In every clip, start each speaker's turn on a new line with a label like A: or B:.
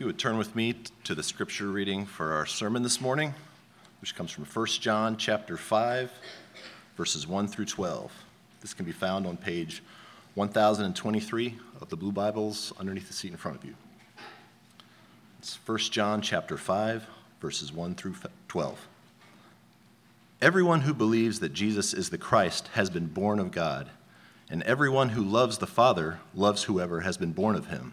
A: you would turn with me to the scripture reading for our sermon this morning, which comes from 1 John chapter 5, verses 1 through 12. This can be found on page 1023 of the Blue Bibles underneath the seat in front of you. It's 1 John chapter 5, verses 1 through 12. Everyone who believes that Jesus is the Christ has been born of God, and everyone who loves the Father loves whoever has been born of him.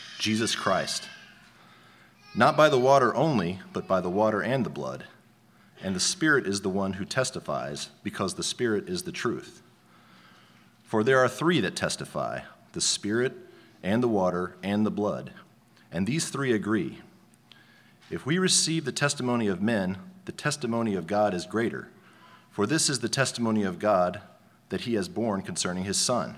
A: Jesus Christ. Not by the water only, but by the water and the blood. And the Spirit is the one who testifies, because the Spirit is the truth. For there are three that testify the Spirit, and the water, and the blood. And these three agree. If we receive the testimony of men, the testimony of God is greater. For this is the testimony of God that he has borne concerning his Son.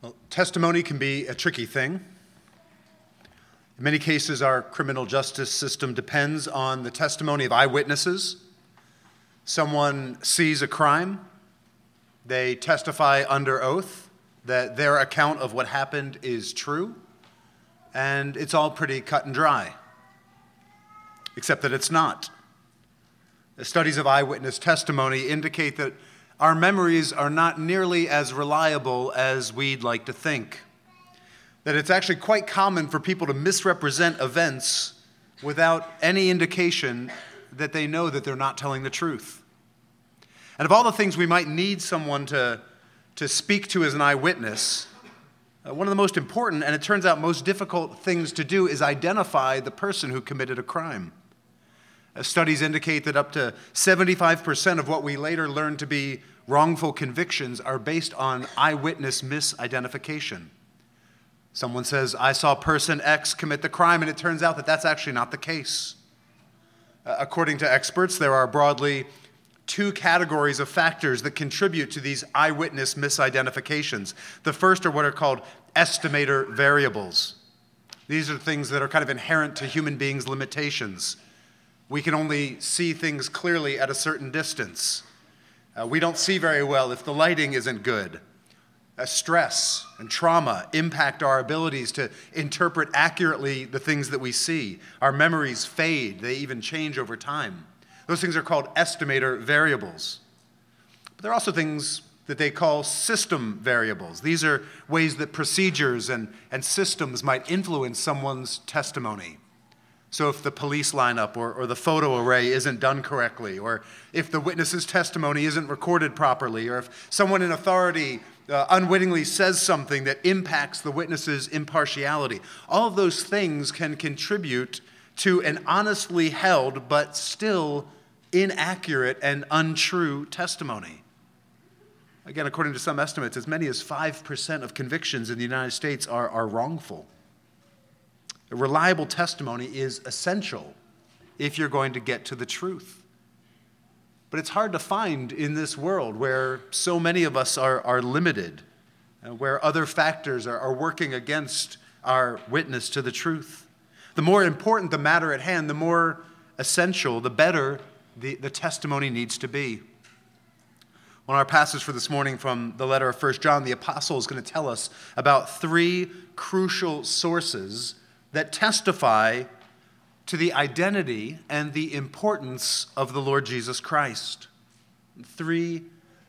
B: Well, testimony can be a tricky thing. In many cases, our criminal justice system depends on the testimony of eyewitnesses. Someone sees a crime, they testify under oath that their account of what happened is true, and it's all pretty cut and dry. Except that it's not. The studies of eyewitness testimony indicate that our memories are not nearly as reliable as we'd like to think. That it's actually quite common for people to misrepresent events without any indication that they know that they're not telling the truth. And of all the things we might need someone to, to speak to as an eyewitness, uh, one of the most important, and it turns out most difficult things to do, is identify the person who committed a crime. Studies indicate that up to 75% of what we later learn to be wrongful convictions are based on eyewitness misidentification. Someone says, I saw person X commit the crime, and it turns out that that's actually not the case. Uh, according to experts, there are broadly two categories of factors that contribute to these eyewitness misidentifications. The first are what are called estimator variables. These are things that are kind of inherent to human beings' limitations. We can only see things clearly at a certain distance. Uh, we don't see very well if the lighting isn't good. Uh, stress and trauma impact our abilities to interpret accurately the things that we see. Our memories fade, they even change over time. Those things are called estimator variables. But there are also things that they call system variables. These are ways that procedures and, and systems might influence someone's testimony. So, if the police lineup or, or the photo array isn't done correctly, or if the witness's testimony isn't recorded properly, or if someone in authority uh, unwittingly says something that impacts the witness's impartiality, all of those things can contribute to an honestly held but still inaccurate and untrue testimony. Again, according to some estimates, as many as 5% of convictions in the United States are, are wrongful. A reliable testimony is essential if you're going to get to the truth. But it's hard to find in this world where so many of us are, are limited, and where other factors are, are working against our witness to the truth. The more important the matter at hand, the more essential, the better the, the testimony needs to be. On our passage for this morning from the letter of 1 John, the apostle is going to tell us about three crucial sources that testify to the identity and the importance of the Lord Jesus Christ. Three,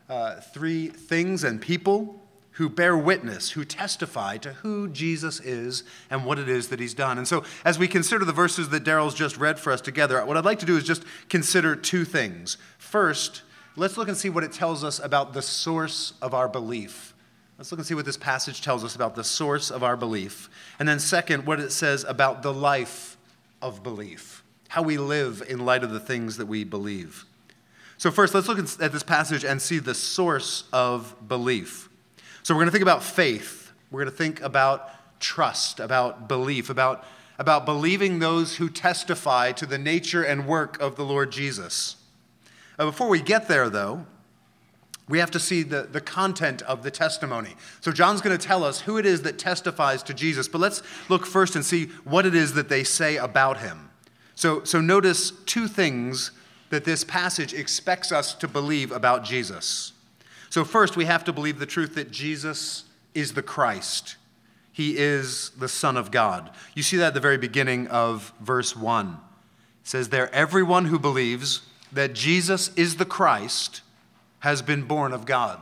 B: uh, three things and people who bear witness, who testify to who Jesus is and what it is that he's done. And so, as we consider the verses that Daryl's just read for us together, what I'd like to do is just consider two things. First, let's look and see what it tells us about the source of our belief. Let's look and see what this passage tells us about the source of our belief. And then, second, what it says about the life of belief, how we live in light of the things that we believe. So, first, let's look at this passage and see the source of belief. So we're going to think about faith. We're going to think about trust, about belief, about, about believing those who testify to the nature and work of the Lord Jesus. Uh, before we get there, though, we have to see the, the content of the testimony. So, John's going to tell us who it is that testifies to Jesus, but let's look first and see what it is that they say about him. So, so notice two things that this passage expects us to believe about Jesus. So, first, we have to believe the truth that Jesus is the Christ. He is the Son of God. You see that at the very beginning of verse 1. It says there, Everyone who believes that Jesus is the Christ has been born of God.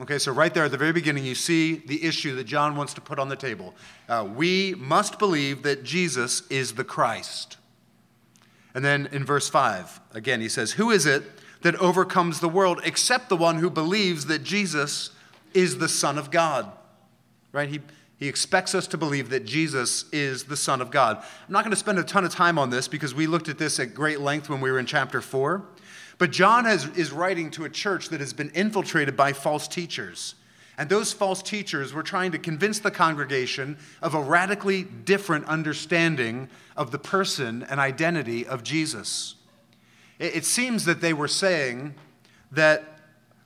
B: Okay, so right there at the very beginning, you see the issue that John wants to put on the table. Uh, we must believe that Jesus is the Christ. And then in verse 5, again, he says, Who is it that overcomes the world except the one who believes that Jesus is the Son of God. Right? He, he expects us to believe that Jesus is the Son of God. I'm not going to spend a ton of time on this because we looked at this at great length when we were in chapter 4. But John has, is writing to a church that has been infiltrated by false teachers. And those false teachers were trying to convince the congregation of a radically different understanding of the person and identity of Jesus. It seems that they were saying that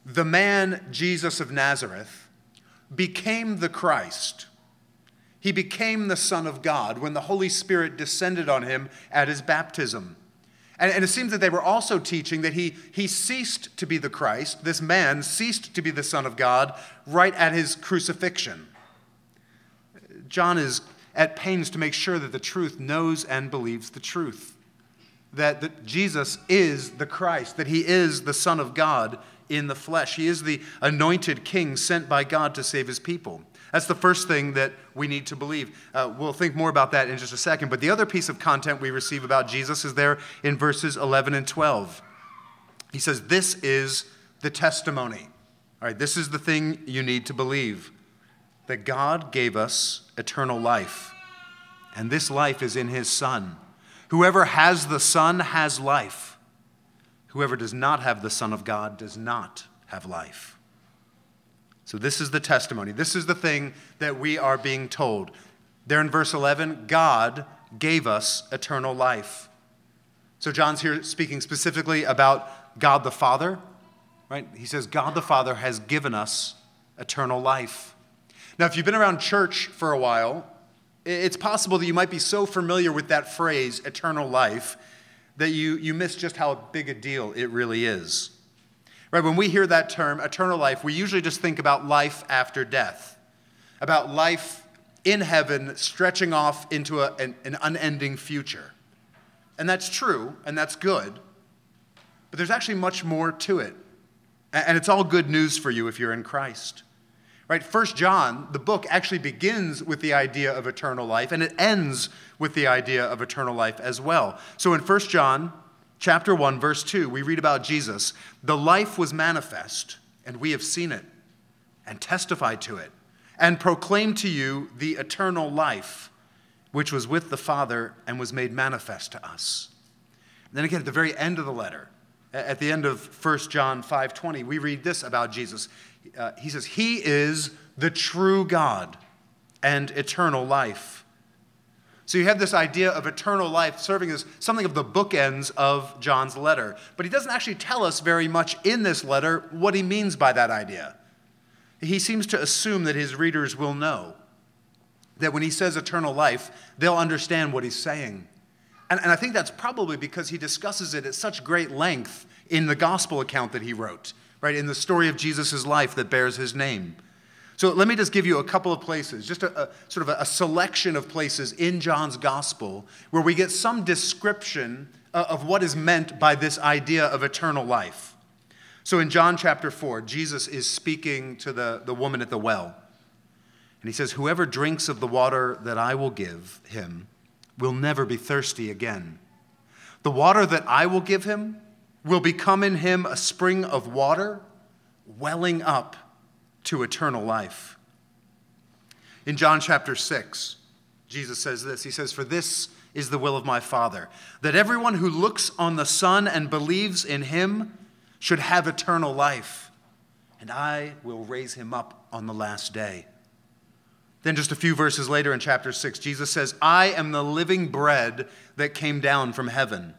B: the man Jesus of Nazareth became the Christ. He became the Son of God when the Holy Spirit descended on him at his baptism. And, and, it seems that they were also teaching that he, he ceased to be the Christ, this man ceased to be the Son of God right at his crucifixion. John is at pains to make sure that the truth knows and believes the truth that, that Jesus is the Christ, that he is the Son of God in the flesh. He is the anointed king sent by God to save his people. That's the first thing that we need to believe. Uh, we'll think more about that in just a second. But the other piece of content we receive about Jesus is there in verses 11 and 12. He says, This is the testimony. All right, this is the thing you need to believe that God gave us eternal life, and this life is in his Son. Whoever has the Son has life. Whoever does not have the Son of God does not have life. So, this is the testimony. This is the thing that we are being told. There in verse 11, God gave us eternal life. So, John's here speaking specifically about God the Father, right? He says, God the Father has given us eternal life. Now, if you've been around church for a while, it's possible that you might be so familiar with that phrase, eternal life, that you, you miss just how big a deal it really is. Right? When we hear that term, eternal life, we usually just think about life after death, about life in heaven stretching off into a, an, an unending future. And that's true, and that's good, but there's actually much more to it. And it's all good news for you if you're in Christ. Right? First John, the book actually begins with the idea of eternal life and it ends with the idea of eternal life as well. So in First John chapter 1 verse 2, we read about Jesus, "The life was manifest, and we have seen it and testified to it and proclaimed to you the eternal life which was with the Father and was made manifest to us." And then again at the very end of the letter, at the end of 1 John 5:20, we read this about Jesus uh, he says, He is the true God and eternal life. So you have this idea of eternal life serving as something of the bookends of John's letter. But he doesn't actually tell us very much in this letter what he means by that idea. He seems to assume that his readers will know that when he says eternal life, they'll understand what he's saying. And, and I think that's probably because he discusses it at such great length in the gospel account that he wrote right, in the story of Jesus' life that bears his name. So let me just give you a couple of places, just a, a sort of a, a, selection of places in John's gospel where we get some description uh, of what is meant by this idea of eternal life. So in John chapter 4, Jesus is speaking to the, the woman at the well. And he says, Whoever drinks of the water that I will give him will never be thirsty again. The water that I will give him will become in him a spring of water welling up to eternal life. In John chapter 6, Jesus says this He says, For this is the will of my Father, that everyone who looks on the Son and believes in him should have eternal life, and I will raise him up on the last day. Then, just a few verses later in chapter 6, Jesus says, I am the living bread that came down from heaven.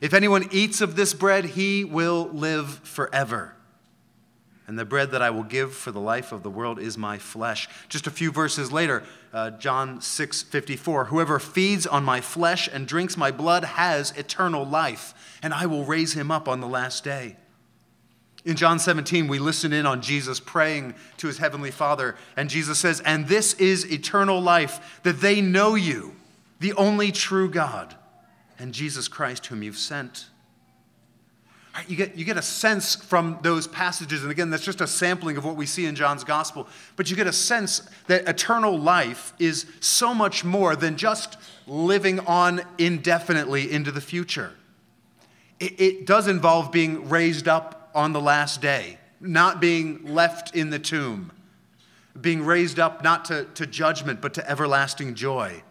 B: If anyone eats of this bread, he will live forever. And the bread that I will give for the life of the world is my flesh. Just a few verses later, uh, John 6 54. Whoever feeds on my flesh and drinks my blood has eternal life, and I will raise him up on the last day. In John 17, we listen in on Jesus praying to his heavenly Father, and Jesus says, And this is eternal life, that they know you, the only true God, and Jesus Christ, whom you've sent. You, get, you get a sense from those passages, and again, that's just a sampling of what we see in John's gospel, but you get a sense that eternal life is so much more than just living on indefinitely into the future. It, it does involve being raised up on the last day, not being left in the tomb, being raised up not to, to judgment, but to everlasting joy.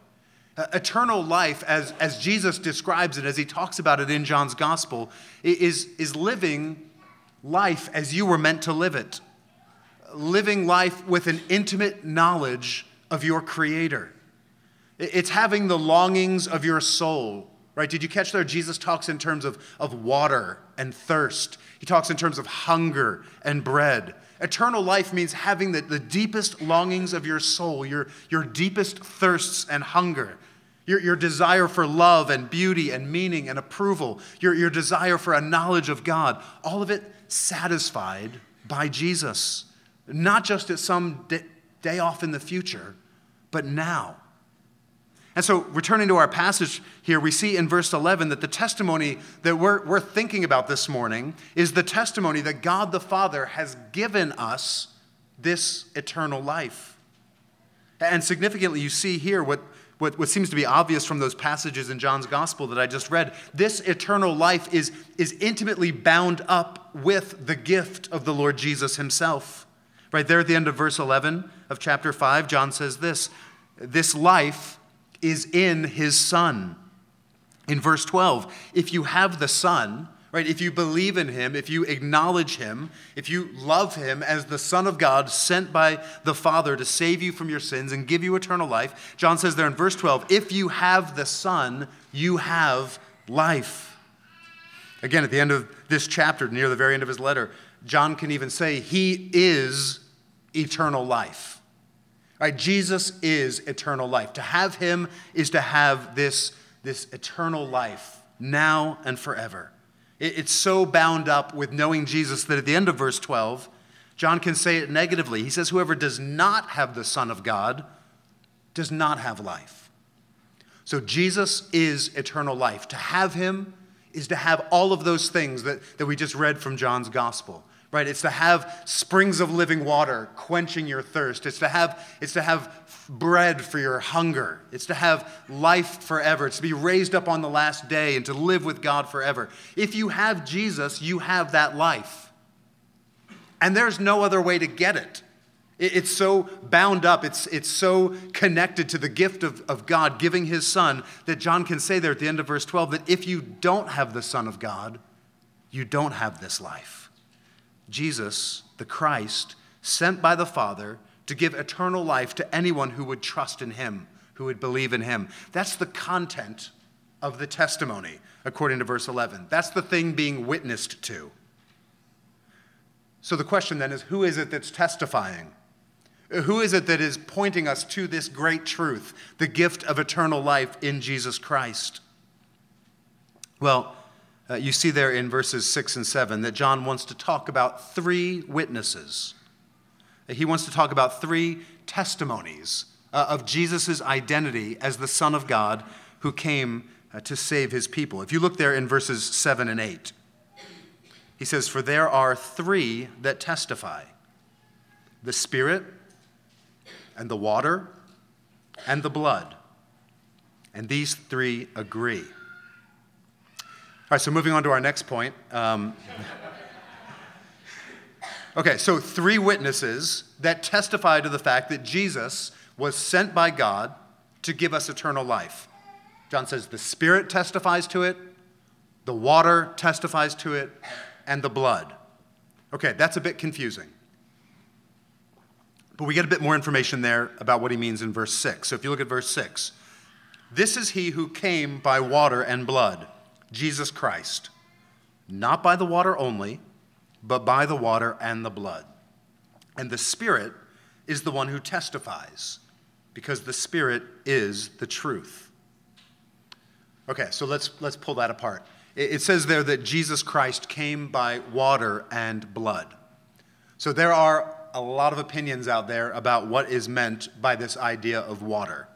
B: Uh, eternal life, as, as Jesus describes it, as he talks about it in John's gospel, is, is living life as you were meant to live it. Living life with an intimate knowledge of your Creator. It's having the longings of your soul, right? Did you catch there? Jesus talks in terms of, of water and thirst. He talks in terms of hunger and bread. Eternal life means having the, the deepest longings of your soul, your, your deepest thirsts and hunger, your, your desire for love and beauty and meaning and approval, your, your desire for a knowledge of God, all of it satisfied by Jesus. Not just at some day, day off in the future, but now. And so, returning to our passage here, we see in verse 11 that the testimony that we're, we're thinking about this morning is the testimony that God the Father has given us this eternal life. And significantly, you see here what, what, what, seems to be obvious from those passages in John's gospel that I just read. This eternal life is, is intimately bound up with the gift of the Lord Jesus himself. Right there at the end of verse 11 of chapter 5, John says this This life is in his Son. In verse 12, if you have the Son, right, if you believe in him, if you acknowledge him, if you love him as the Son of God sent by the Father to save you from your sins and give you eternal life, John says there in verse 12, if you have the Son, you have life. Again, at the end of this chapter, near the very end of his letter, John can even say, He is eternal life. Right? Jesus is eternal life. To have him is to have this, this eternal life now and forever. It, it's so bound up with knowing Jesus that at the end of verse 12, John can say it negatively. He says, Whoever does not have the Son of God does not have life. So Jesus is eternal life. To have him is to have all of those things that, that we just read from John's gospel right? It's to have springs of living water quenching your thirst. It's to have it's to have bread for your hunger. It's to have life forever. It's to be raised up on the last day and to live with god forever. If you have jesus you have that life. And there's no other way to get it. It's so bound up, it's, it's so connected to the gift of, of God giving his son that John can say there at the end of verse 12 that if you don't have the Son of God, you don't have this life. Jesus, the Christ, sent by the Father to give eternal life to anyone who would trust in him, who would believe in him. That's the content of the testimony, according to verse 11. That's the thing being witnessed to. So the question then is who is it that's testifying? Who is it that is pointing us to this great truth, the gift of eternal life in Jesus Christ? Well, uh, you see there in verses 6 and 7 that John wants to talk about three witnesses. He wants to talk about three testimonies uh, of Jesus' identity as the Son of God who came uh, to save his people. If you look there in verses 7 and 8, He says, For there are three that testify the Spirit, and the water, and the blood. And these three agree. All right, so moving on to our next point. Um, okay, so three witnesses that testify to the fact that Jesus was sent by God to give us eternal life. John says the Spirit testifies to it, the water testifies to it, and the blood. Okay, that's a bit confusing. But we get a bit more information there about what he means in verse 6. So if you look at verse 6, this is he who came by water and blood Jesus Christ, not by the water only, but by the water and the blood. And the Spirit is the one who testifies, because the Spirit is the truth. Okay, so let's, let's pull that apart. It says there that Jesus Christ came by water and blood. So there are a lot of opinions out there about what is meant by this idea of water.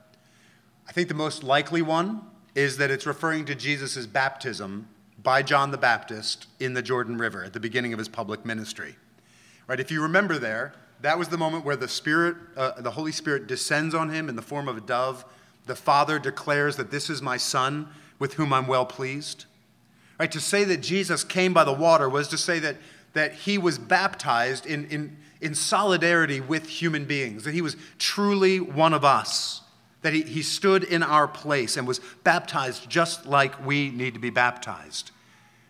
B: I think the most likely one is that it's referring to Jesus' baptism by John the Baptist in the Jordan River at the beginning of his public ministry. Right? If you remember there, that was the moment where the Spirit, uh, the Holy Spirit descends on him in the form of a dove. The Father declares that this is my Son with whom I'm well pleased. Right? To say that Jesus came by the water was to say that, that he was baptized in, in, in solidarity with human beings, that he was truly one of us that he, he stood in our place and was baptized just like we need to be baptized.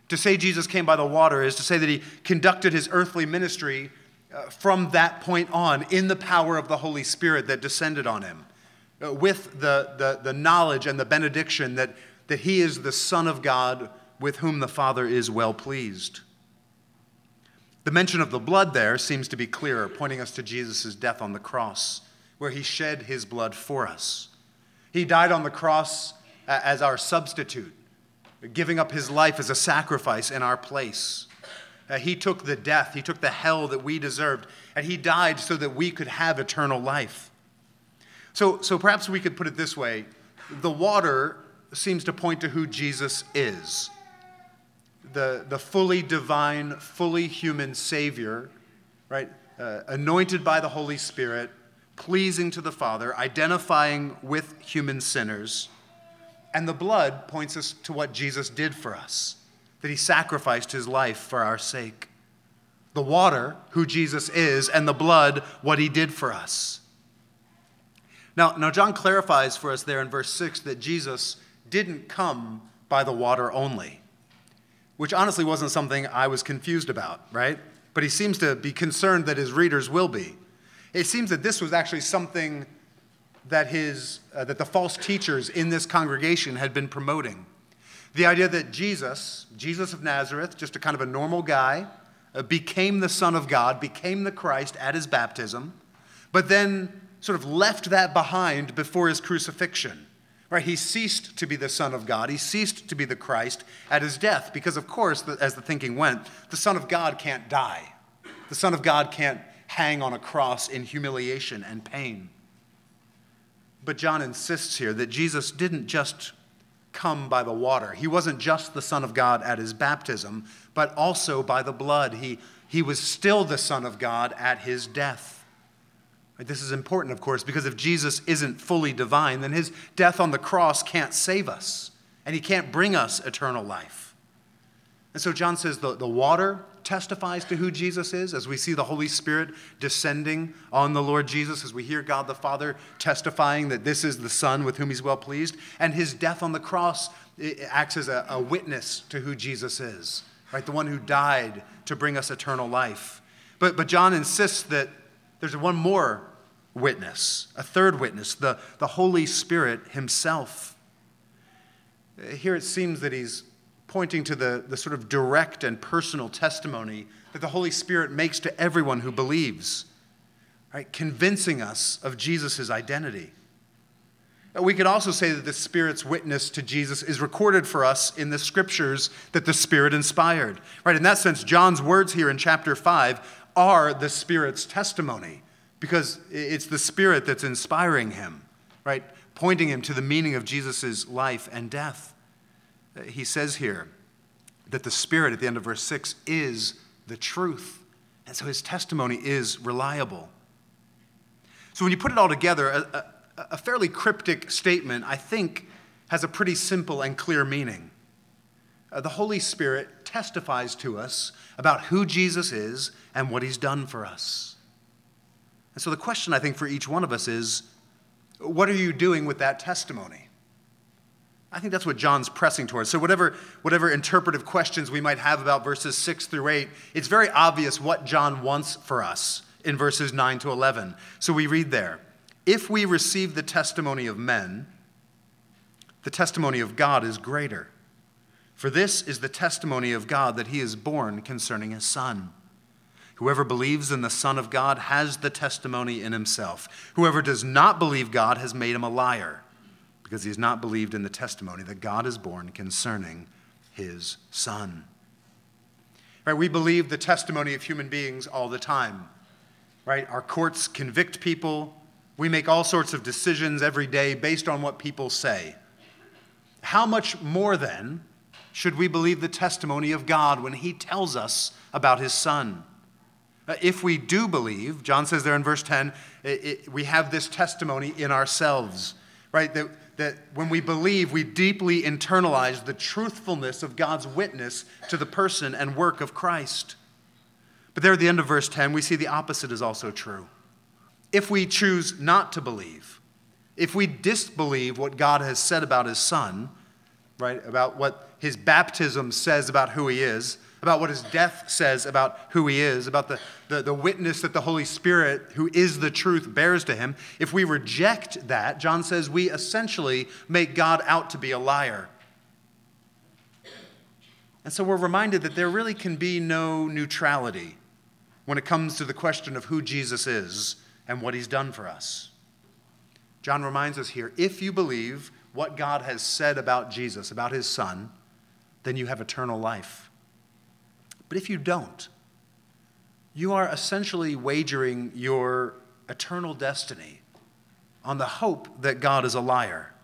B: To say Jesus came by the water is to say that he conducted his earthly ministry uh, from that point on in the power of the Holy Spirit that descended on him, uh, with the, the, the knowledge and the benediction that, that he is the Son of God with whom the Father is well pleased. The mention of the blood there seems to be clearer, pointing us to Jesus' death on the cross where he shed his blood for us. He died on the cross as our substitute, giving up his life as a sacrifice in our place. Uh, he took the death, he took the hell that we deserved, and he died so that we could have eternal life. So, so perhaps we could put it this way the water seems to point to who Jesus is the, the fully divine, fully human Savior, right? Uh, anointed by the Holy Spirit pleasing to the Father, identifying with human sinners. And the blood points us to what Jesus did for us, that he sacrificed his life for our sake. The water, who Jesus is, and the blood, what he did for us. Now, now John clarifies for us there in verse 6 that Jesus didn't come by the water only, which honestly wasn't something I was confused about, right? But he seems to be concerned that his readers will be. It seems that this was actually something that, his, uh, that the false teachers in this congregation had been promoting. The idea that Jesus, Jesus of Nazareth, just a kind of a normal guy, uh, became the Son of God, became the Christ at his baptism, but then sort of left that behind before his crucifixion. Right? He ceased to be the Son of God. He ceased to be the Christ at his death because, of course, as the thinking went, the Son of God can't die. The Son of God can't hang on a cross in humiliation and pain. But John insists here that Jesus didn't just come by the water. He wasn't just the Son of God at his baptism, but also by the blood. He, he was still the Son of God at his death. This is important, of course, because if Jesus isn't fully divine, then his death on the cross can't save us, and he can't bring us eternal life. And so John says the, the water testifies to who Jesus is, as we see the Holy Spirit descending on the Lord Jesus, as we hear God the Father testifying that this is the Son with whom he's well pleased, and his death on the cross acts as a, a witness to who Jesus is, right? The one who died to bring us eternal life. But, but John insists that there's one more witness, a third witness, the, the Holy Spirit himself. Here it seems that he's pointing to the, the sort of direct and personal testimony that the Holy Spirit makes to everyone who believes, right? Convincing us of Jesus' identity. We could also say that the Spirit's witness to Jesus is recorded for us in the scriptures that the Spirit inspired. Right? In that sense, John's words here in chapter 5 are the Spirit's testimony because it's the Spirit that's inspiring him, right? Pointing him to the meaning of Jesus' life and death he says here, that the Spirit at the end of verse 6 is the truth. And so his testimony is reliable. So when you put it all together, a, a, a fairly cryptic statement, I think, has a pretty simple and clear meaning. Uh, the Holy Spirit testifies to us about who Jesus is and what he's done for us. And so the question, I think, for each one of us is what are you doing with that testimony? I think that's what John's pressing towards. So, whatever, whatever interpretive questions we might have about verses 6 through 8, it's very obvious what John wants for us in verses 9 to 11. So, we read there If we receive the testimony of men, the testimony of God is greater. For this is the testimony of God that he is borne concerning his Son. Whoever believes in the Son of God has the testimony in himself. Whoever does not believe God has made him a liar, because he has not believed in the testimony that God is borne concerning his Son. Right, we believe the testimony of human beings all the time. Right? Our courts convict people. We make all sorts of decisions every day based on what people say. How much more then should we believe the testimony of God when he tells us about his son? Uh, if we do believe, John says there in verse 10, it, it, we have this testimony in ourselves, right? That, that when we believe, we deeply internalize the truthfulness of God's witness to the person and work of Christ. But there at the end of verse 10, we see the opposite is also true. If we choose not to believe, if we disbelieve what God has said about his son, right, about what his baptism says about who he is, about what his death says about who he is, about the, the, the, witness that the Holy Spirit, who is the truth, bears to him, if we reject that, John says we essentially make God out to be a liar. And so we're reminded that there really can be no neutrality when it comes to the question of who Jesus is and what he's done for us. John reminds us here if you believe what God has said about Jesus, about his son, then you have eternal life. But if you don't, you are essentially wagering your eternal destiny on the hope that God is a liar,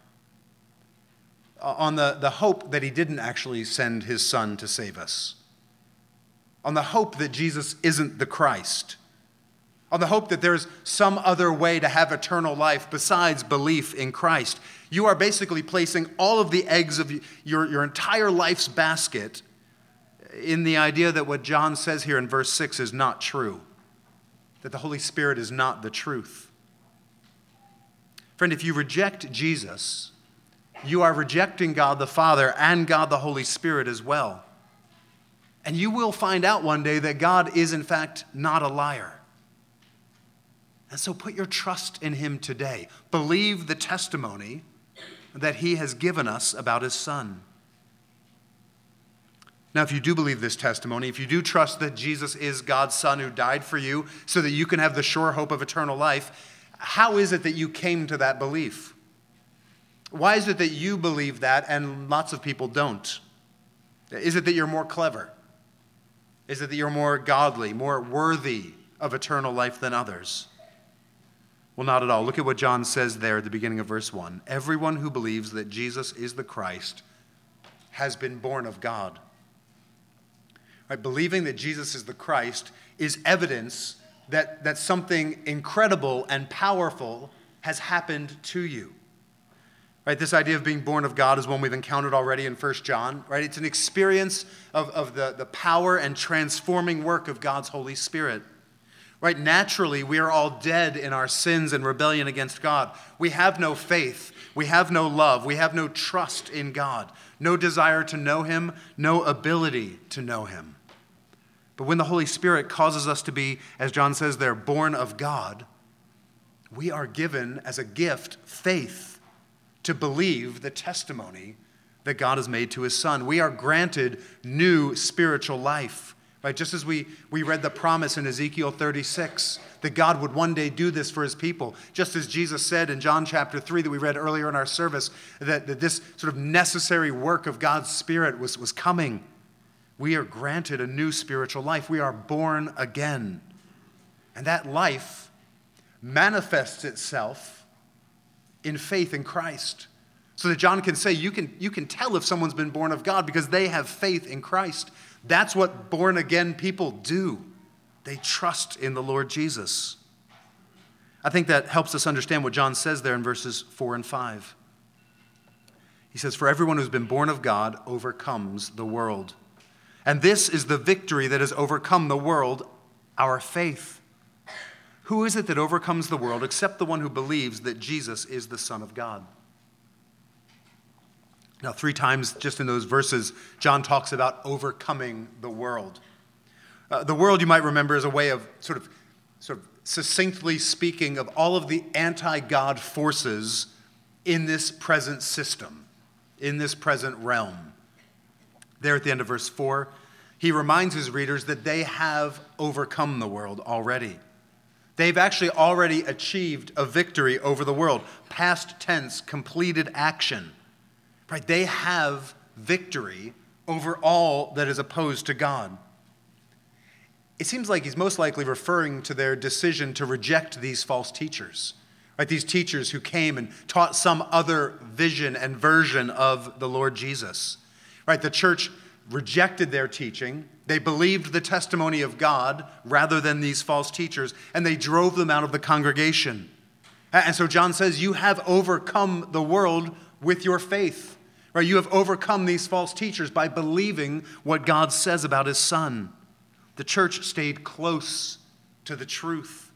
B: on the, the hope that he didn't actually send his son to save us, on the hope that Jesus isn't the Christ, on the hope that there's some other way to have eternal life besides belief in Christ. You are basically placing all of the eggs of your, your entire life's basket in the idea that what John says here in verse 6 is not true, that the Holy Spirit is not the truth. Friend, if you reject Jesus, you are rejecting God the Father and God the Holy Spirit as well. And you will find out one day that God is, in fact, not a liar. And so put your trust in Him today. Believe the testimony that He has given us about His Son. Now, if you do believe this testimony, if you do trust that Jesus is God's Son who died for you so that you can have the sure hope of eternal life, how is it that you came to that belief? Why is it that you believe that and lots of people don't? Is it that you're more clever? Is it that you're more godly, more worthy of eternal life than others? Well, not at all. Look at what John says there at the beginning of verse 1. Everyone who believes that Jesus is the Christ has been born of God. Right? Believing that Jesus is the Christ is evidence that, that something incredible and powerful has happened to you. Right, this idea of being born of God is one we've encountered already in 1 John. Right? It's an experience of, of the, the power and transforming work of God's Holy Spirit. Right? Naturally, we are all dead in our sins and rebellion against God. We have no faith. We have no love. We have no trust in God. No desire to know Him, no ability to know Him. But when the Holy Spirit causes us to be, as John says there, born of God, we are given as a gift faith to believe the testimony that God has made to his Son. We are granted new spiritual life. Right? Just as we, we read the promise in Ezekiel 36 that God would one day do this for his people, just as Jesus said in John chapter 3 that we read earlier in our service, that, that this sort of necessary work of God's Spirit was, was coming we are granted a new spiritual life. We are born again. And that life manifests itself in faith in Christ. So that John can say, you can, you can tell if someone's been born of God because they have faith in Christ. That's what born again people do. They trust in the Lord Jesus. I think that helps us understand what John says there in verses 4 and 5. He says, For everyone who's been born of God overcomes the world. And this is the victory that has overcome the world, our faith. Who is it that overcomes the world except the one who believes that Jesus is the Son of God? Now, three times just in those verses, John talks about overcoming the world. Uh, the world, you might remember, is a way of sort of, sort of succinctly speaking of all of the anti God forces in this present system, in this present realm. There at the end of verse 4, he reminds his readers that they have overcome the world already. They've actually already achieved a victory over the world, past tense, completed action. Right? They have victory over all that is opposed to God. It seems like he's most likely referring to their decision to reject these false teachers. Right? These teachers who came and taught some other vision and version of the Lord Jesus. Right? The church rejected their teaching. They believed the testimony of God rather than these false teachers, and they drove them out of the congregation. And so John says, You have overcome the world with your faith. Right? You have overcome these false teachers by believing what God says about his son. The church stayed close to the truth.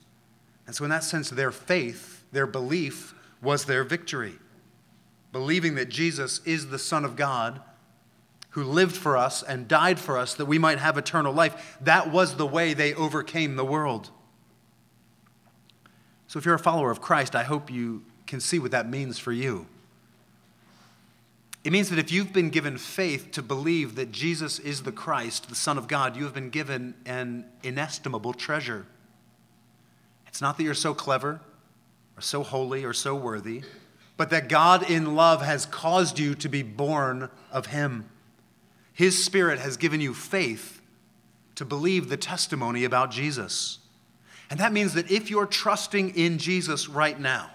B: And so, in that sense, their faith, their belief, was their victory. Believing that Jesus is the Son of God who lived for us and died for us that we might have eternal life, that was the way they overcame the world. So, if you're a follower of Christ, I hope you can see what that means for you. It means that if you've been given faith to believe that Jesus is the Christ, the Son of God, you have been given an inestimable treasure. It's not that you're so clever or so holy or so worthy, but that God in love has caused you to be born of Him. His Spirit has given you faith to believe the testimony about Jesus. And that means that if you're trusting in Jesus right now,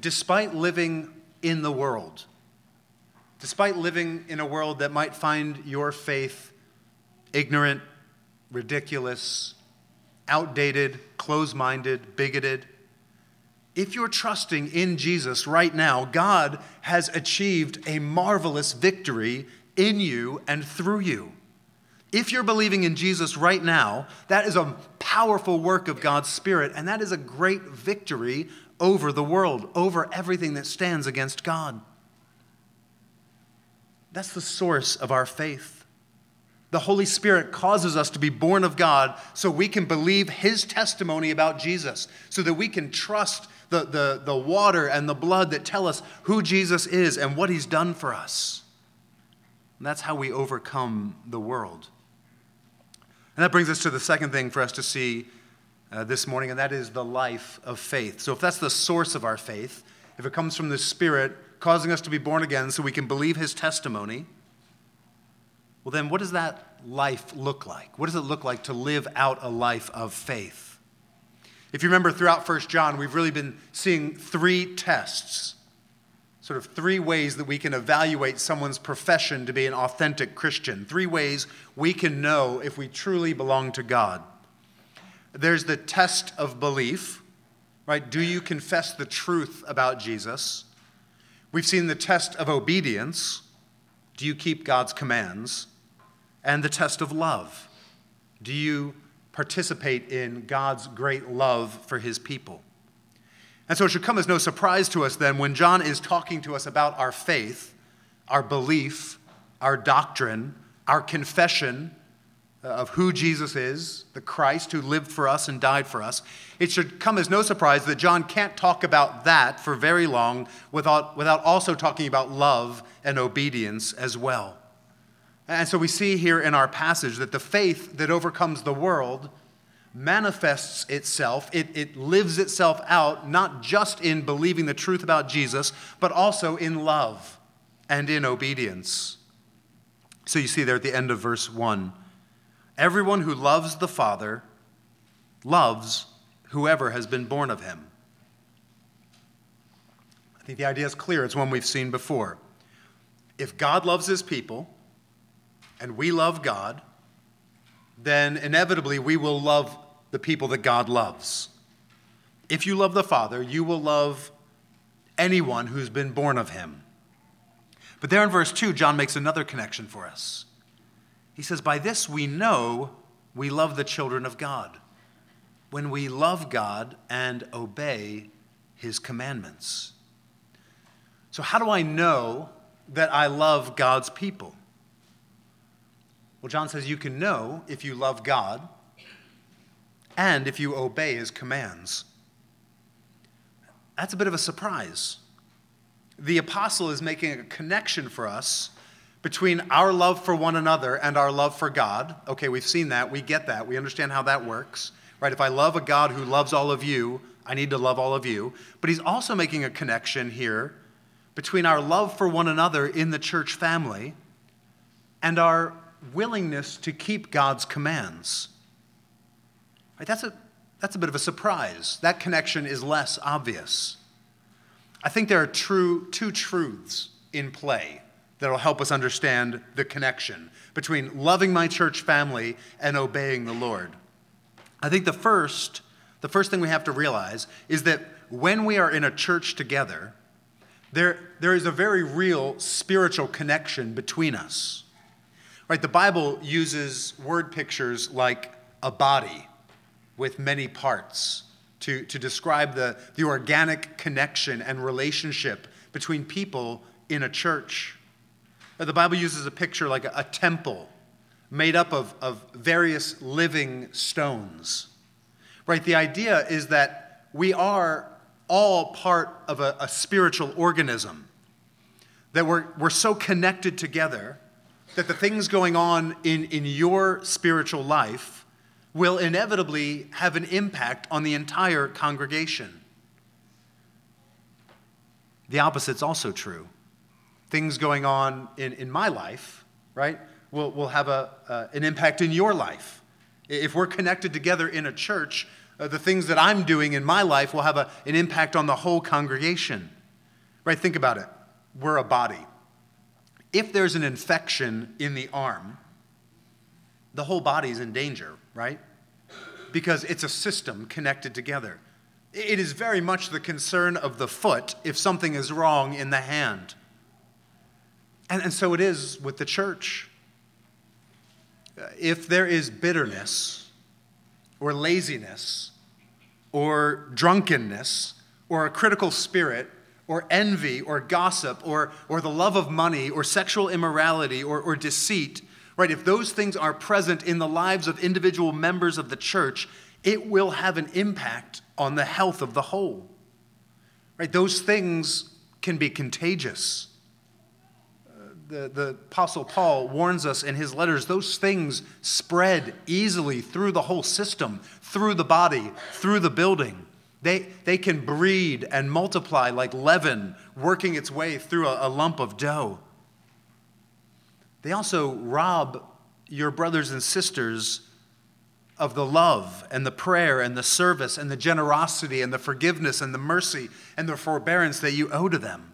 B: despite living in the world, despite living in a world that might find your faith ignorant, ridiculous, outdated, close minded, bigoted, if you're trusting in Jesus right now, God has achieved a marvelous victory in you and through you. If you're believing in Jesus right now, that is a powerful work of God's Spirit, and that is a great victory over the world, over everything that stands against God. That's the source of our faith. The Holy Spirit causes us to be born of God so we can believe His testimony about Jesus, so that we can trust the, the, the water and the blood that tell us who Jesus is and what He's done for us. And that's how we overcome the world. And that brings us to the second thing for us to see uh, this morning, and that is the life of faith. So, if that's the source of our faith, if it comes from the Spirit, causing us to be born again so we can believe his testimony, well, then what does that life look like? What does it look like to live out a life of faith? If you remember throughout 1 John, we've really been seeing three tests, sort of three ways that we can evaluate someone's profession to be an authentic Christian, three ways we can know if we truly belong to God. There's the test of belief, right? Do you confess the truth about Jesus? We've seen the test of obedience do you keep God's commands? And the test of love do you participate in God's great love for his people? And so it should come as no surprise to us then when John is talking to us about our faith, our belief, our doctrine, our confession, uh, of who Jesus is, the Christ who lived for us and died for us, it should come as no surprise that John can't talk about that for very long without, without also talking about love and obedience as well. And so we see here in our passage that the faith that overcomes the world manifests itself, it, it lives itself out, not just in believing the truth about Jesus, but also in love and in obedience. So you see there at the end of verse 1 Everyone who loves the Father loves whoever has been born of him. I think the idea is clear. It's one we've seen before. If God loves his people and we love God, then inevitably we will love the people that God loves. If you love the Father, you will love anyone who's been born of him. But there in verse 2, John makes another connection for us. He says, By this we know we love the children of God, when we love God and obey his commandments. So, how do I know that I love God's people? Well, John says you can know if you love God and if you obey his commands. That's a bit of a surprise. The apostle is making a connection for us between our love for one another and our love for God. Okay, we've seen that. We get that. We understand how that works. Right? If I love a God who loves all of you, I need to love all of you. But he's also making a connection here between our love for one another in the church family and our willingness to keep God's commands. Right, that's, a, that's a bit of a surprise. That connection is less obvious. I think there are true, two truths in play that will help us understand the connection between loving my church family and obeying the Lord. I think the first, the first thing we have to realize is that when we are in a church together, there, there is a very real spiritual connection between us. Right? The Bible uses word pictures like a body with many parts to, to describe the, the organic connection and relationship between people in a church. The Bible uses a picture like a, a temple made up of, of various living stones. Right? The idea is that we are all part of a, a spiritual organism, that we're, we're so connected together that the things going on in, in your spiritual life will inevitably have an impact on the entire congregation. The opposite's also true. Things going on in, in my life, right, will, will have a, uh, an impact in your life. If we're connected together in a church, uh, the things that I'm doing in my life will have a, an impact on the whole congregation. Right? Think about it. We're a body. If there's an infection in the arm, the whole body is in danger, right? Because it's a system connected together. It is very much the concern of the foot if something is wrong in the hand. And, and so it is with the church. Uh, if there is bitterness, or laziness or drunkenness or a critical spirit or envy or gossip or, or the love of money or sexual immorality or, or deceit, right? If those things are present in the lives of individual members of the church, it will have an impact on the health of the whole. Right? Those things can be contagious uh, the, the Apostle Paul warns us in his letters, those things spread easily through the whole system, through the body, through the building. They, they can breed and multiply like leaven, working its way through a, a lump of dough. They also rob your brothers and sisters of the love and the prayer and the service and the generosity and the forgiveness and the mercy and the forbearance that you owe to them.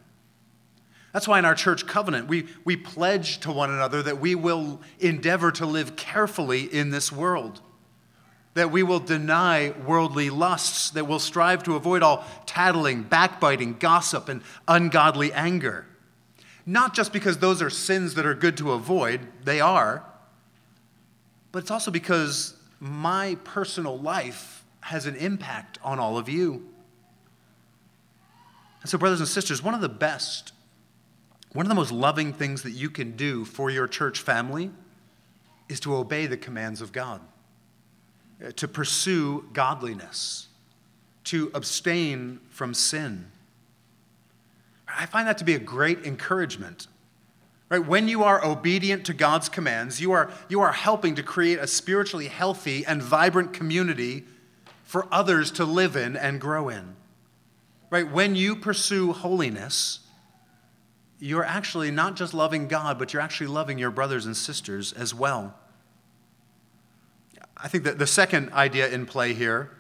B: That's why in our church covenant, we, we pledge to one another that we will endeavor to live carefully in this world, that we will deny worldly lusts, that we'll strive to avoid all tattling, backbiting, gossip, and ungodly anger. Not just because those are sins that are good to avoid, they are, but it's also because my personal life has an impact on all of you. And so, brothers and sisters, one of the best one of the most loving things that you can do for your church family is to obey the commands of God, uh, to pursue godliness, to abstain from sin. I find that to be a great encouragement. Right? When you are obedient to God's commands, you are, you are helping to create a spiritually healthy and vibrant community for others to live in and grow in. Right? When you pursue holiness, you're actually not just loving God, but you're actually loving your brothers and sisters as well. I think that the second idea in play here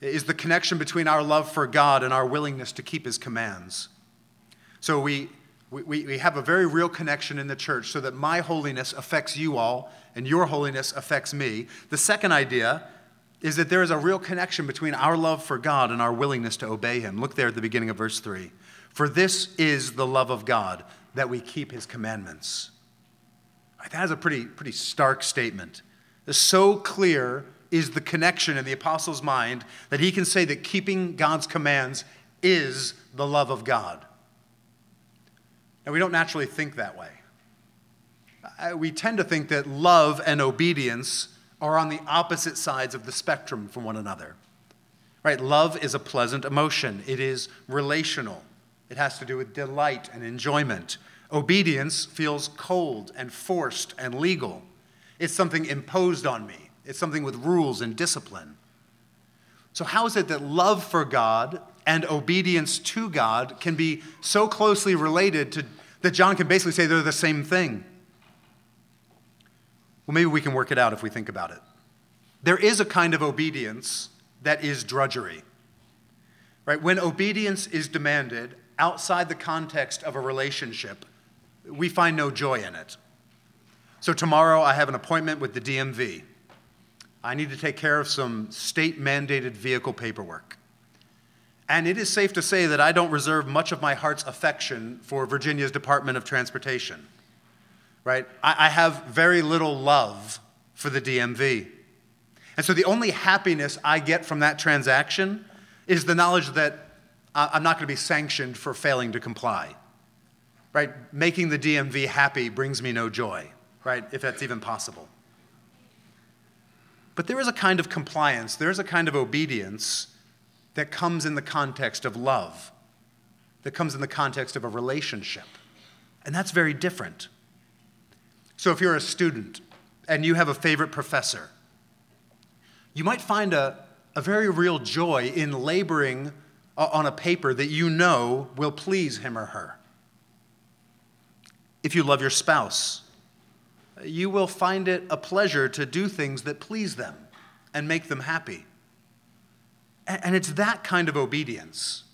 B: is the connection between our love for God and our willingness to keep his commands. So we, we, we have a very real connection in the church so that my holiness affects you all and your holiness affects me. The second idea is that there is a real connection between our love for God and our willingness to obey him. Look there at the beginning of verse 3. For this is the love of God, that we keep his commandments. That is a pretty, pretty stark statement. So clear is the connection in the apostle's mind that he can say that keeping God's commands is the love of God. Now, we don't naturally think that way. We tend to think that love and obedience are on the opposite sides of the spectrum from one another. Right? Love is a pleasant emotion, it is relational, it has to do with delight and enjoyment. Obedience feels cold and forced and legal. It's something imposed on me, it's something with rules and discipline. So, how is it that love for God and obedience to God can be so closely related to, that John can basically say they're the same thing? Well, maybe we can work it out if we think about it. There is a kind of obedience that is drudgery. Right? When obedience is demanded outside the context of a relationship, we find no joy in it. So, tomorrow I have an appointment with the DMV. I need to take care of some state mandated vehicle paperwork. And it is safe to say that I don't reserve much of my heart's affection for Virginia's Department of Transportation. Right? I, I have very little love for the DMV. And so the only happiness I get from that transaction is the knowledge that I'm not going to be sanctioned for failing to comply right? Making the DMV happy brings me no joy, right? If that's even possible. But there is a kind of compliance, there is a kind of obedience that comes in the context of love, that comes in the context of a relationship. And that's very different. So if you're a student and you have a favorite professor, you might find a, a very real joy in laboring uh, on a paper that you know will please him or her if you love your spouse. You will find it a pleasure to do things that please them and make them happy. And it's that kind of obedience.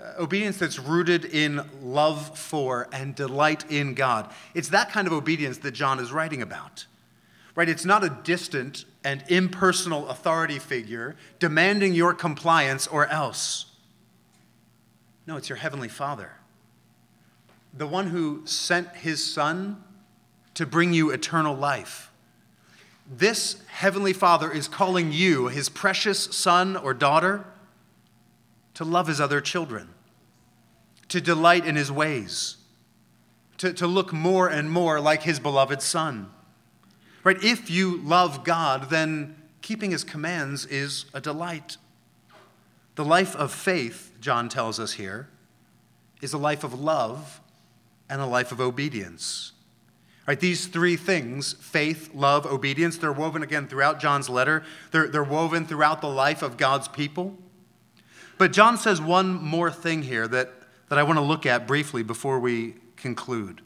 B: Uh, obedience that's rooted in love for and delight in God. It's that kind of obedience that John is writing about. Right? It's not a distant and impersonal authority figure demanding your compliance or else. No, it's your heavenly Father the one who sent his son to bring you eternal life. This heavenly Father is calling you, his precious son or daughter, to love his other children, to delight in his ways, to, to look more and more like his beloved son. Right? If you love God, then keeping his commands is a delight. The life of faith, John tells us here, is a life of love and a life of obedience. Right, these three things faith, love, obedience they're woven again throughout John's letter. They're, they're woven throughout the life of God's people. But John says one more thing here that, that I want to look at briefly before we conclude.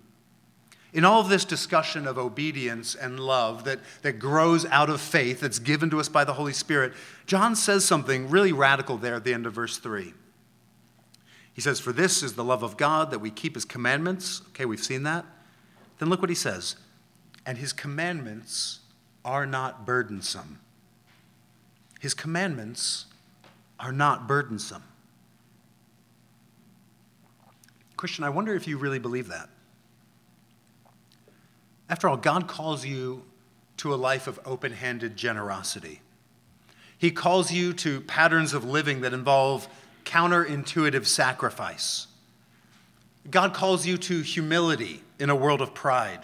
B: In all of this discussion of obedience and love that, that grows out of faith, that's given to us by the Holy Spirit, John says something really radical there at the end of verse 3. He says, For this is the love of God that we keep his commandments. Okay, we've seen that. Then look what he says. And his commandments are not burdensome. His commandments are not burdensome. Christian, I wonder if you really believe that. After all, God calls you to a life of open handed generosity. He calls you to patterns of living that involve counterintuitive sacrifice. God calls you to humility in a world of pride.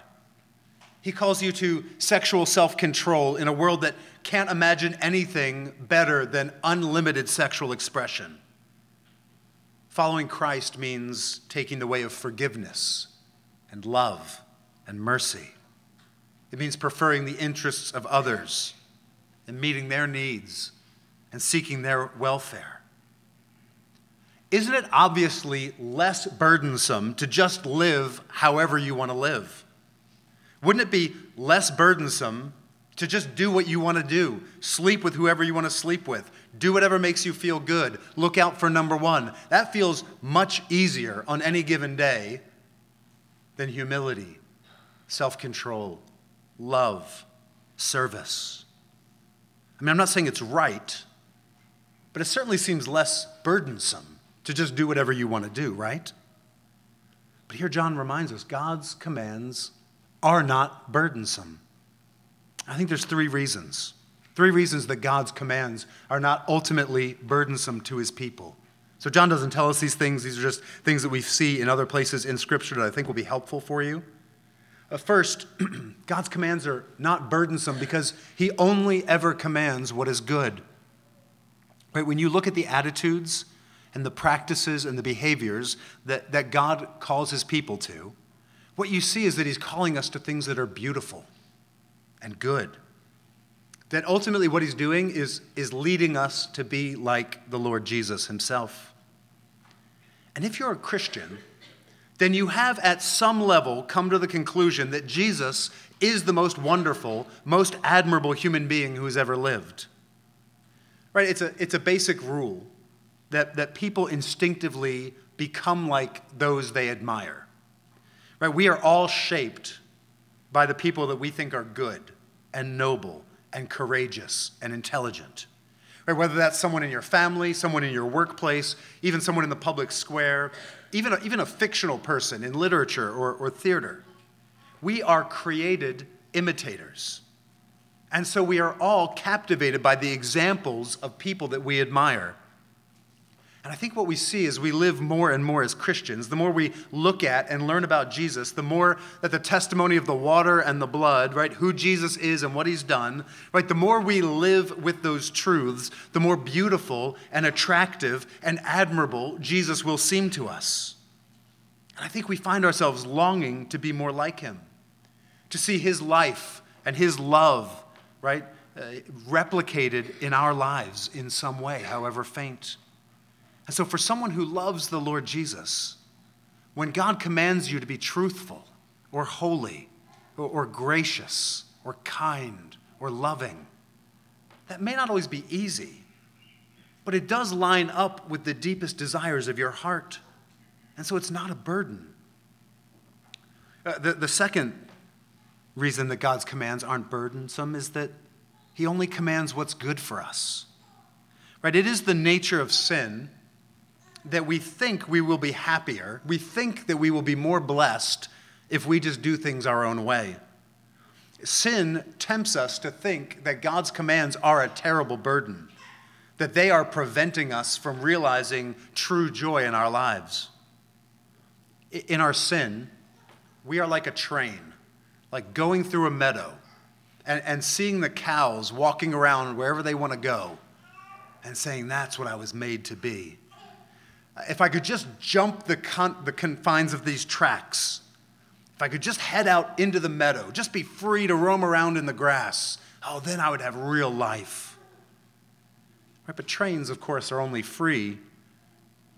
B: He calls you to sexual self control in a world that can't imagine anything better than unlimited sexual expression. Following Christ means taking the way of forgiveness and love and mercy. It means preferring the interests of others and meeting their needs and seeking their welfare isn't it obviously less burdensome to just live however you want to live? Wouldn't it be less burdensome to just do what you want to do, sleep with whoever you want to sleep with, Do whatever makes you feel good. Look out for number one. That feels much easier on any given day than humility, self control, love, service. I mean, I'm not saying it's right, but it certainly seems less burdensome to just do whatever you want to do, right? But here John reminds us God's commands are not burdensome. I think there's three reasons. Three reasons that God's commands are not ultimately burdensome to his people. So, John doesn't tell us these things. These are just things that we see in other places in Scripture that I think will be helpful for you. Uh, first, God's commands are not burdensome because he only ever commands what is good. Right? When you look at the attitudes and the practices and the behaviors that, that God calls his people to, what you see is that he's calling us to things that are beautiful and good. That ultimately what he's doing is, is leading us to be like the Lord Jesus himself. And if you're a Christian, then you have at some level come to the conclusion that Jesus is the most wonderful, most admirable human being who has ever lived. Right? It's a, it's a basic rule that, that people instinctively become like those they admire. Right? We are all shaped by the people that we think are good and noble and courageous and intelligent. Right? Whether that's someone in your family, someone in your workplace, even someone in the public square, even a, even a fictional person in literature or, or theater. We are created imitators. And so we are all captivated by the examples of people that we admire. And I think what we see as we live more and more as Christians, the more we look at and learn about Jesus, the more that the testimony of the water and the blood, right, who Jesus is and what he's done, right, the more we live with those truths, the more beautiful and attractive and admirable Jesus will seem to us. And I think we find ourselves longing to be more like him, to see his life and his love right? Uh, replicated in our lives in some way, however faint. And so, for someone who loves the Lord Jesus, when God commands you to be truthful or holy or, or gracious or kind or loving, that may not always be easy, but it does line up with the deepest desires of your heart. And so, it's not a burden. Uh, the, the second reason that God's commands aren't burdensome is that He only commands what's good for us. Right? It is the nature of sin that we think we will be happier, we think that we will be more blessed if we just do things our own way. Sin tempts us to think that God's commands are a terrible burden, that they are preventing us from realizing true joy in our lives. In our sin, we are like a train like going through a meadow and, and seeing the cows walking around wherever they want to go and saying, That's what I was made to be. If I could just jump the, con- the confines of these tracks, if I could just head out into the meadow, just be free to roam around in the grass, oh, then I would have real life. Right, but trains, of course, are only free.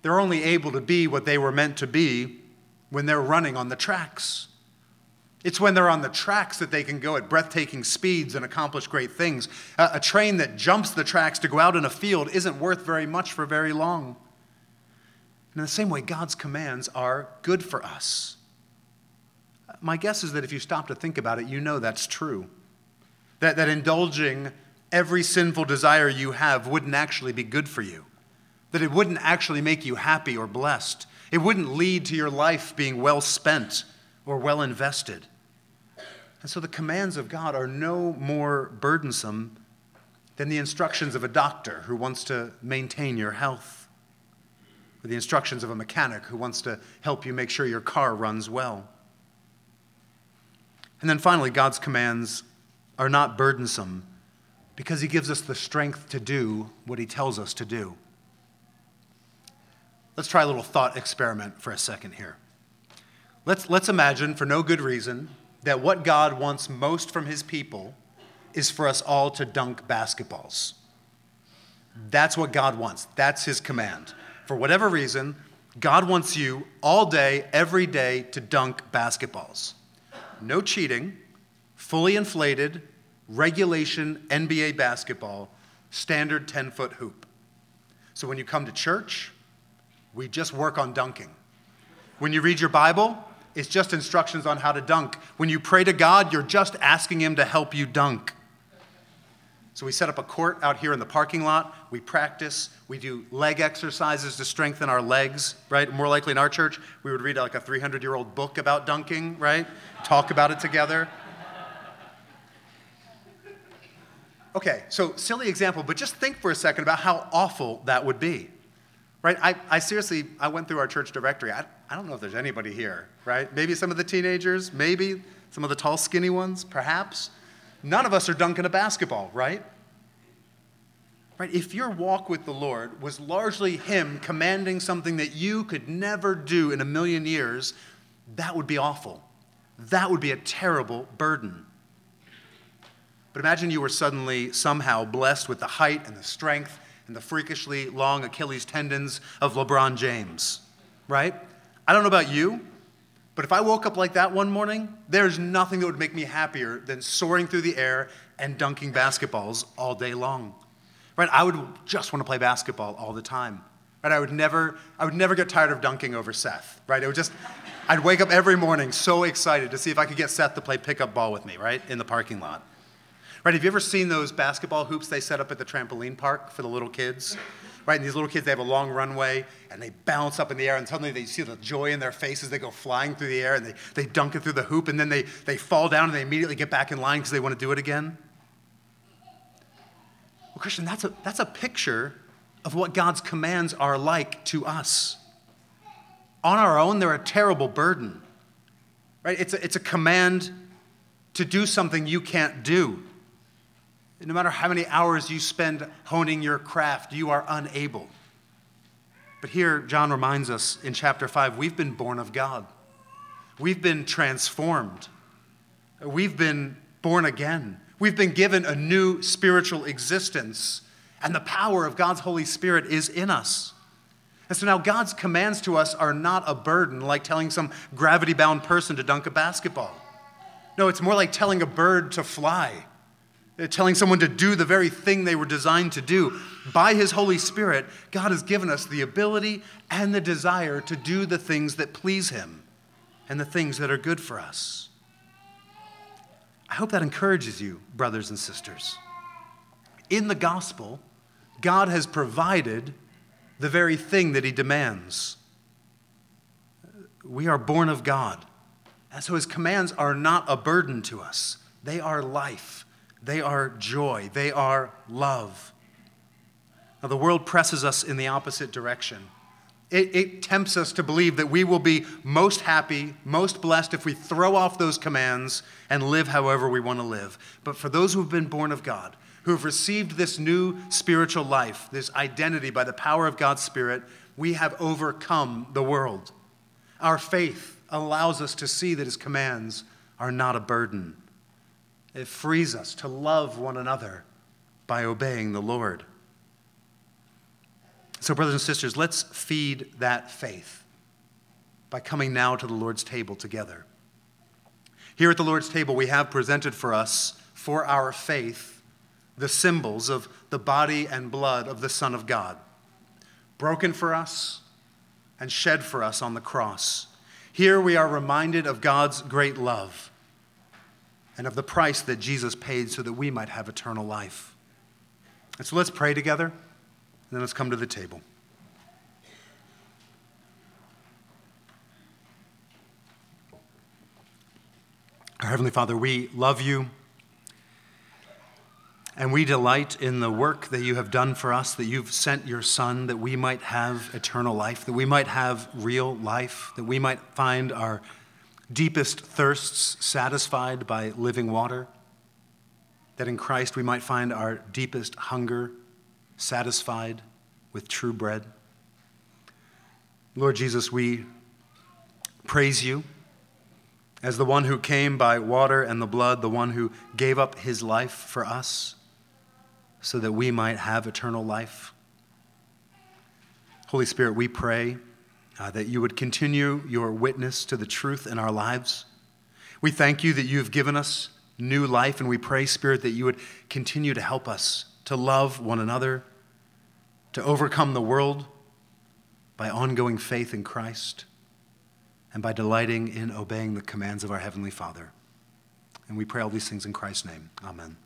B: They're only able to be what they were meant to be when they're running on the tracks. It's when they're on the tracks that they can go at breathtaking speeds and accomplish great things. A, a, train that jumps the tracks to go out in a field isn't worth very much for very long. In the same way, God's commands are good for us. My guess is that if you stop to think about it, you know that's true. That, that indulging every sinful desire you have wouldn't actually be good for you. That it wouldn't actually make you happy or blessed. It wouldn't lead to your life being well spent or well invested. And so the commands of God are no more burdensome than the instructions of a doctor who wants to maintain your health, or the instructions of a mechanic who wants to help you make sure your car runs well. And then finally, God's commands are not burdensome because He gives us the strength to do what He tells us to do. Let's try a little thought experiment for a second here. Let's, let's imagine, for no good reason, that what God wants most from his people is for us all to dunk basketballs. That's what God wants. That's his command. For whatever reason, God wants you all day, every day, to dunk basketballs. No cheating, fully inflated, regulation NBA basketball, standard 10 foot hoop. So when you come to church, we just work on dunking. When you read your Bible, it's just instructions on how to dunk. When you pray to God, you're just asking Him to help you dunk. So we set up a court out here in the parking lot. We practice. We do leg exercises to strengthen our legs, right? More likely in our church, we would read like a 300 year old book about dunking, right? Talk about it together. Okay, so silly example, but just think for a second about how awful that would be, right? I, I seriously, I went through our church directory. I, I don't know if there's anybody here, right? Maybe some of the teenagers, maybe some of the tall, skinny ones, perhaps. None of us are dunking a basketball, right? Right? If your walk with the Lord was largely Him commanding something that you could never do in a million years, that would be awful. That would be a terrible burden. But imagine you were suddenly somehow blessed with the height and the strength and the freakishly long Achilles tendons of LeBron James, right? I don't know about you, but if I woke up like that one morning, there's nothing that would make me happier than soaring through the air and dunking basketballs all day long. Right? I would just want to play basketball all the time. Right? I would never, I would never get tired of dunking over Seth. Right? It would just, I'd wake up every morning so excited to see if I could get Seth to play pickup ball with me, right? In the parking lot. Right? Have you ever seen those basketball hoops they set up at the trampoline park for the little kids? Right? And these little kids, they have a long runway and they bounce up in the air, and suddenly they see the joy in their faces. They go flying through the air and they, they dunk it through the hoop, and then they, they fall down and they immediately get back in line because they want to do it again. Well, Christian, that's a, that's a picture of what God's commands are like to us. On our own, they're a terrible burden, right? It's a, it's a command to do something you can't do. No matter how many hours you spend honing your craft, you are unable. But here, John reminds us in chapter 5 we've been born of God, we've been transformed, we've been born again, we've been given a new spiritual existence, and the power of God's Holy Spirit is in us. And so now God's commands to us are not a burden like telling some gravity bound person to dunk a basketball. No, it's more like telling a bird to fly telling someone to do the very thing they were designed to do. By His Holy Spirit, God has given us the ability and the desire to do the things that please Him and the things that are good for us. I hope that encourages you, brothers and sisters. In the gospel, God has provided the very thing that He demands. We are born of God, and so His commands are not a burden to us, they are life. They are joy. They are love. Now, the world presses us in the opposite direction. It, it, tempts us to believe that we will be most happy, most blessed if we throw off those commands and live however we want to live. But for those who have been born of God, who have received this new spiritual life, this identity by the power of God's Spirit, we have overcome the world. Our faith allows us to see that His commands are not a burden. It frees us to love one another by obeying the Lord. So, brothers and sisters, let's feed that faith by coming now to the Lord's table together. Here at the Lord's table, we have presented for us, for our faith, the symbols of the body and blood of the Son of God, broken for us and shed for us on the cross. Here we are reminded of God's great love and of the price that Jesus paid so that we might have eternal life. And so let's pray together, and then let's come to the table. Our Heavenly Father, we love you. And we delight in the work that you have done for us, that you've sent your Son, that we might have eternal life, that we might have real life, that we might find our deepest thirsts satisfied by living water, that in Christ we might find our deepest hunger satisfied with true bread. Lord Jesus, we praise you as the one who came by water and the blood, the one who gave up his life for us so that we might have eternal life. Holy Spirit, we pray uh, that you would continue your witness to the truth in our lives. We thank you that you have given us new life, and we pray, Spirit, that you would continue to help us to love one another, to overcome the world by ongoing faith in Christ and by delighting in obeying the commands of our Heavenly Father. And we pray all these things in Christ's name. Amen.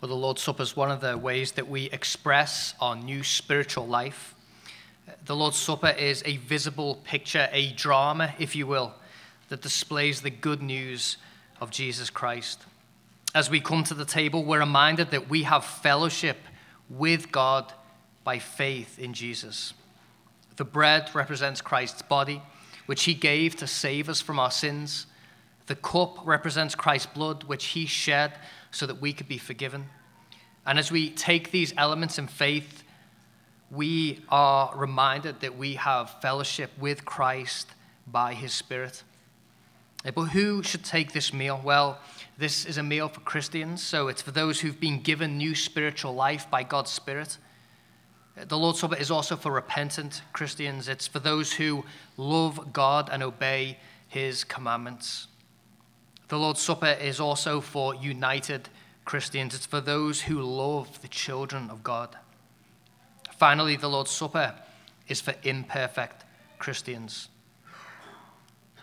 C: Well, the Lord's Supper is one of the ways that we express our new spiritual life. The Lord's Supper is a visible picture, a drama, if you will, that displays the good news of Jesus Christ. As we come to the table, we're reminded that we have fellowship with God by faith in Jesus. The bread represents Christ's body, which he gave to save us from our sins. The cup represents Christ's blood, which he shed so that we could be forgiven. And as we take these elements in faith, we are reminded that we have fellowship with Christ by his Spirit. Eh, but who should take this meal? Well, this is a meal for Christians, so it's for those who've been given new spiritual life by God's Spirit. Eh, the Lord's Supper is also for repentant Christians. It's for those who love God and obey his commandments. The Lord's Supper is also for united Christians, it's for those who love the children of God. Finally, the Lord's Supper is for imperfect Christians.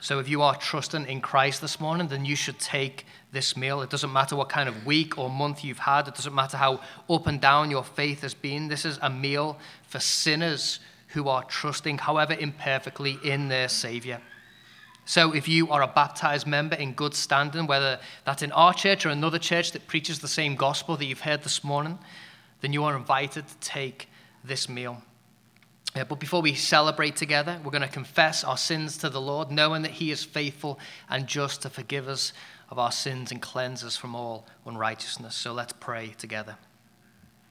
C: So if you are trusting in Christ this morning, then you should take this meal. It doesn't matter what kind of week or month you've had, it doesn't matter how up and down your faith has been. This is a meal for sinners who are trusting, however imperfectly, in their Savior. So if you are a baptized member in good standing, whether that's in our church or another church that preaches the same gospel that you've heard this morning, then you are invited to take this meal. Uh, but before we celebrate together, we're going to confess our sins to the Lord, knowing that He is faithful and just to forgive us of our sins and cleanse us from all unrighteousness. So let's pray together.